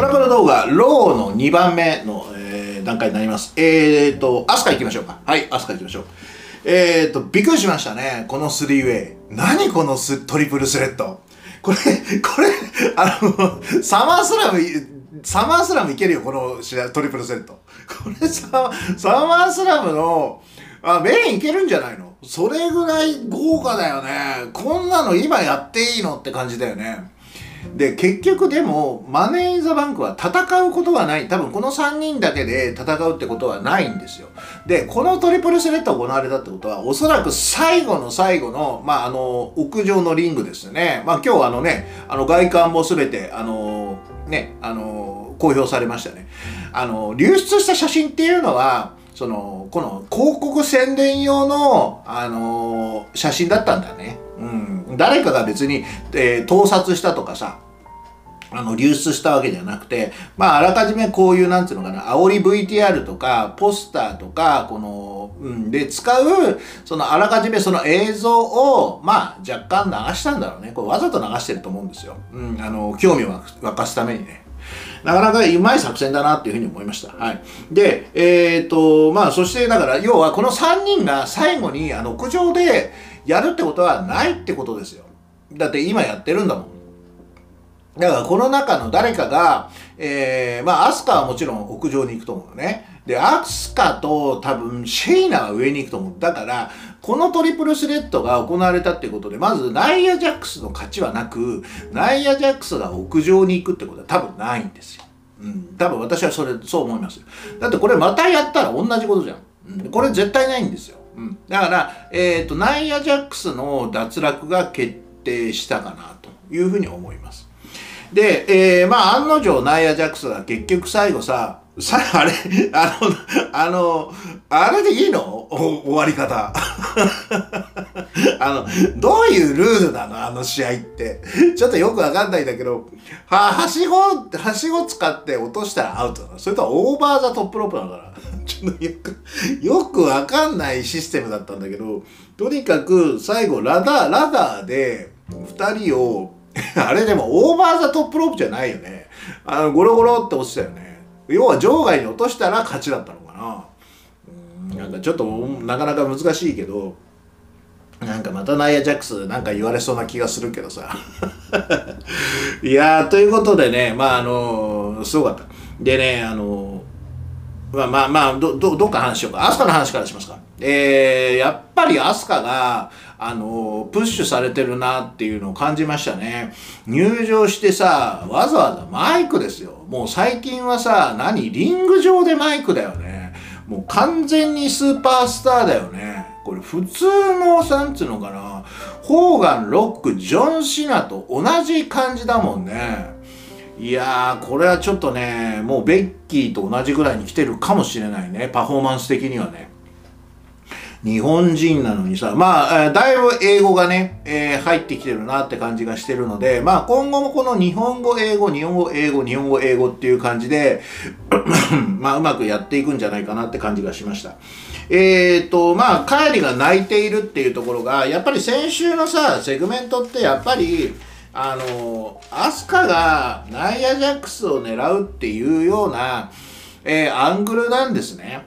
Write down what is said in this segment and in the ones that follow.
トラブル動画、ローの2番目の、えー、段階になります。えーと、アスカ行きましょうか。はい、アスカ行きましょう。えーと、びっくりしましたね。この 3way。何このストリプルスレッド。これ、これ、あの、サマースラム、サマースラムいけるよ、この試合トリプルスレッド。これさ、サマースラムの、あ、メインいけるんじゃないの？それぐらい豪華だよね。こんなの今やっていいの？って感じだよね。で、結局でも、マネー・イン・ザ・バンクは戦うことはない。多分この3人だけで戦うってことはないんですよ。で、このトリプルスレッドが行われたってことは、おそらく最後の最後の、まあ、あの、屋上のリングですよね。まあ、今日あのね、あの、外観もすべて、あの、ね、あの、公表されましたね。あの、流出した写真っていうのは、その、この広告宣伝用の、あの写真だったんだね。うん。誰かが別に、えー、盗撮したとかさ、あの、流出したわけじゃなくて、まあ、あらかじめこういう、なんていうのかな、煽り VTR とか、ポスターとか、この、うん、で使う、その、あらかじめその映像を、まあ、若干流したんだろうね。これわざと流してると思うんですよ。うん、あの、興味を沸かすためにね。なかなかうまい作戦だなっていうふうに思いました。はい。で、えっ、ー、と、まあ、そしてだから、要はこの3人が最後に、あの、屋上でやるってことはないってことですよ。だって今やってるんだもん。だからこの中の誰かが、えー、まあ、アスカはもちろん屋上に行くと思うのね。で、アスカと多分シェイナは上に行くと思う。だから、このトリプルスレッドが行われたってことで、まずナイア・ジャックスの勝ちはなく、ナイア・ジャックスが屋上に行くってことは多分ないんですよ。うん、多分私はそれ、そう思いますよ。だってこれまたやったら同じことじゃん。うん、これ絶対ないんですよ。うん、だから、えっ、ー、と、ナイア・ジャックスの脱落が決定したかなというふうに思います。で、えー、まあ、案の定、ナイア・ジャックスが結局最後さ、さ、あれ、あの、あの、あれでいいの？終わり方。あの、どういうルールなの？あの試合って。ちょっとよくわかんないんだけど、は、はしご、はしご使って落としたらアウトなのそれともオーバーザトップロープなのかなちょっとよく、よくわかんないシステムだったんだけど、とにかく最後ラダー、ラダーで二人を あれでもオーバーザトップロープじゃないよね。あの、ゴロゴロって落ちたよね。要は場外に落としたら勝ちだったのかな。なんかちょっとなかなか難しいけど、なんかまたナイア・ジャックスなんか言われそうな気がするけどさ。いやー、ということでね、まああのー、すごかった。でね、あのー、まあまあまあ、ど、ど、どっか話しようか。アスカの話からしますか。えー、やっぱりアスカが、あの、プッシュされてるなっていうのを感じましたね。入場してさ、わざわざマイクですよ。もう最近はさ、何？リング上でマイクだよね。もう完全にスーパースターだよね。これ普通の、なんつうのかな、ホーガン、ロック、ジョン・シナと同じ感じだもんね。いやー、これはちょっとね、もうベッキーと同じぐらいに来てるかもしれないね。パフォーマンス的にはね。日本人なのにさ、まあ、だいぶ英語がね、えー、入ってきてるなって感じがしてるので、まあ今後もこの日本語、英語、日本語、英語、日本語、英語っていう感じで まあうまくやっていくんじゃないかなって感じがしました。えっ、ー、と、まあ、帰りが泣いているっていうところが、やっぱり先週のさ、セグメントってやっぱり、あの、アスカがナイアジャックスを狙うっていうような、えー、アングルなんですね。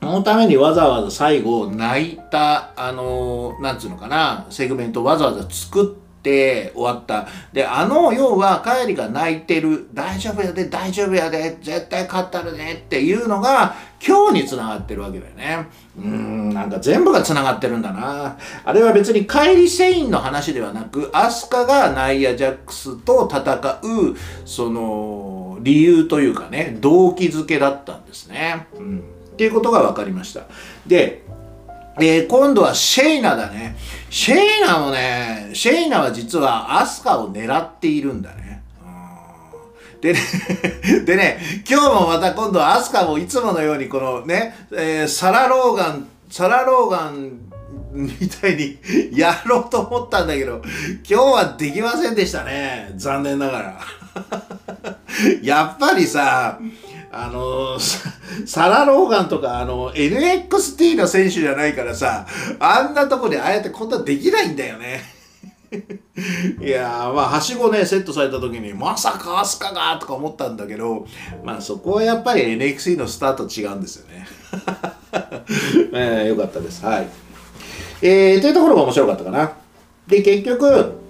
そのためにわざわざ最後泣いた、あのー、なんつうのかな、セグメントわざわざ作って終わった。で、あの、要は、帰りが泣いてる、大丈夫やで、大丈夫やで、絶対勝ったるねっていうのが、今日に繋がってるわけだよね。うーん、なんか全部が繋がってるんだな。あれは別に帰りセインの話ではなく、アスカがナイア・ジャックスと戦う、その、理由というかね、動機づけだったんですね。うんっていうことが分かりました。で、えー、今度はシェイナだね。シェイナもね、シェイナは実はアスカを狙っているんだね。でね でね、今日もまた今度はアスカもいつものようにこのね、えー、サラローガン、サラローガンみたいに やろうと思ったんだけど、今日はできませんでしたね。残念ながら。やっぱりさ、あのサラ・ローガンとか、あの、NXT の選手じゃないからさ、あんなとこでああやってこんなできないんだよね。いやーまあはしごねセットされた時にまさかアスカがとか思ったんだけどまあそこはやっぱり NXT のスタート違うんですよね。えー、よかったです。はい。えー、というところが面白かったかな。で結局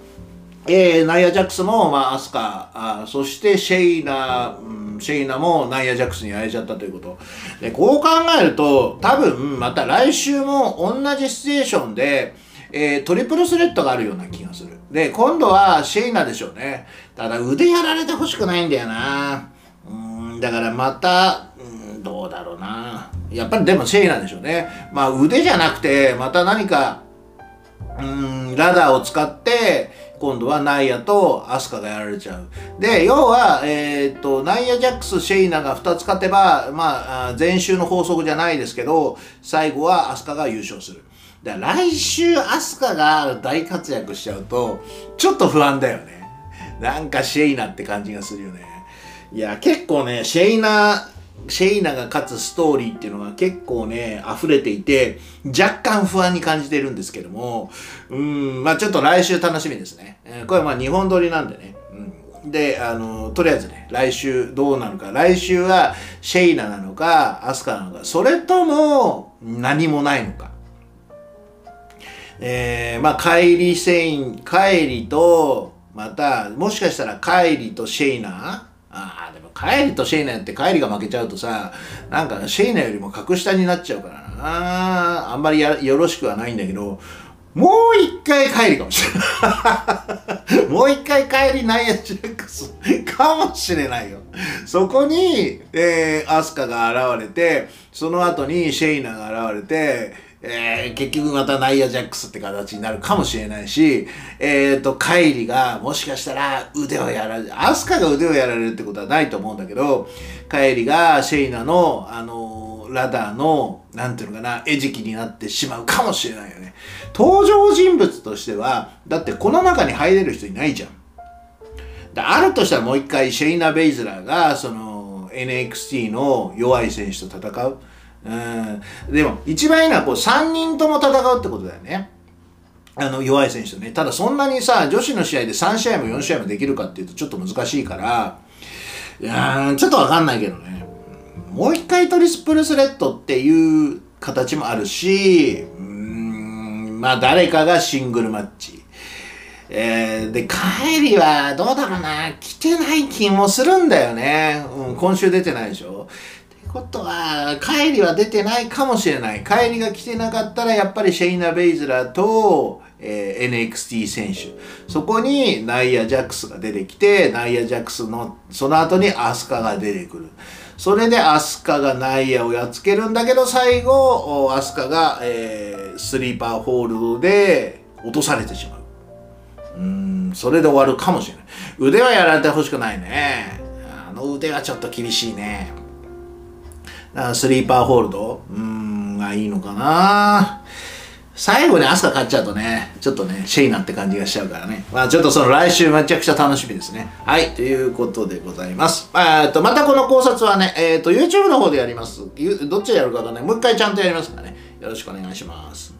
えー、ナイア・ジャックスも、まあ、アスカあそしてシェイナ、うん、シェイナもナイア・ジャックスに会えちゃったということ。でこう考えると多分また来週も同じシチュエーションで、えー、トリプルスレッドがあるような気がする。で今度はシェイナでしょうね。ただ腕やられてほしくないんだよな。うんだからまた、うん、どうだろうな。やっぱりでもシェイナでしょうね。まあ腕じゃなくてまた何かうんラダーを使って今度はナイアとアスカがやられちゃう。で、要は、えっ、と、ナイア・ジャックス、シェイナが2つ勝てば、まあ、前週の法則じゃないですけど、最後はアスカが優勝する。だから来週アスカが大活躍しちゃうと、ちょっと不安だよね。なんかシェイナって感じがするよね。いや、結構ね、シェイナ、シェイナが勝つストーリーっていうのが結構ね、溢れていて、若干不安に感じてるんですけども、うん、まあちょっと来週楽しみですね。えー、これはまあ日本撮りなんでね。うん、で、あの、とりあえずね、来週どうなるか。来週はシェイナなのか、アスカなのか、それとも何もないのか。えー、まあ、カイリ・セイン、カイリと、また、もしかしたらカイリとシェイナー？ああ、でもカイリとシェイナやってカイリが負けちゃうとさ、なんかシェイナーよりも格下になっちゃうからな。あんまりよろしくはないんだけど、もう一回帰りかもしれない。もう一回帰りナイアジャックスかもしれないよ。そこに、えー、アスカが現れて、その後にシェイナーが現れて、えー、結局またナイア・ジャックスって形になるかもしれないし、えっ、ー、と、カイリがもしかしたら腕をやられる、アスカが腕をやられるってことはないと思うんだけど、カイリがシェイナの、あのー、ラダーの、なんていうのかな、餌食になってしまうかもしれないよね。登場人物としては、だってこの中に入れる人いないじゃん。あるとしたらもう一回シェイナ・ベイズラーが、その、NXT の弱い選手と戦う。うん。でも一番いいのはこう3人とも戦うってことだよね。あの弱い選手とね。ただそんなにさ女子の試合で3試合も4試合もできるかっていうとちょっと難しいから。いやちょっとわかんないけどね。もう一回トリスプルスレッドっていう形もあるしうーんまあ誰かがシングルマッチ。えー、で、帰りはどうだろうな、来てない気もするんだよね。うん、今週出てないでしょ。ことは、帰りは出てないかもしれない。帰りが来てなかったら、やっぱりシェイナ・ベイズラーと、えー、NXT 選手。そこにナイア・ジャックスが出てきて、ナイア・ジャックスの、その後にアスカが出てくる。それでアスカがナイアをやっつけるんだけど、最後、アスカが、えー、スリーパーホールドで落とされてしまう。うん、それで終わるかもしれない。腕はやられてほしくないね。あの腕はちょっと厳しいね。スリーパーホールドうん、がいいのかな最後にアスカ勝っちゃうとね、ちょっとね、シェイナって感じがしちゃうからね。まあちょっとその来週めちゃくちゃ楽しみですね。はい、ということでございます。えっと、またこの考察はね、えっ、ー、と、YouTube の方でやります。どっちでやるかとね、もう一回ちゃんとやりますからね。よろしくお願いします。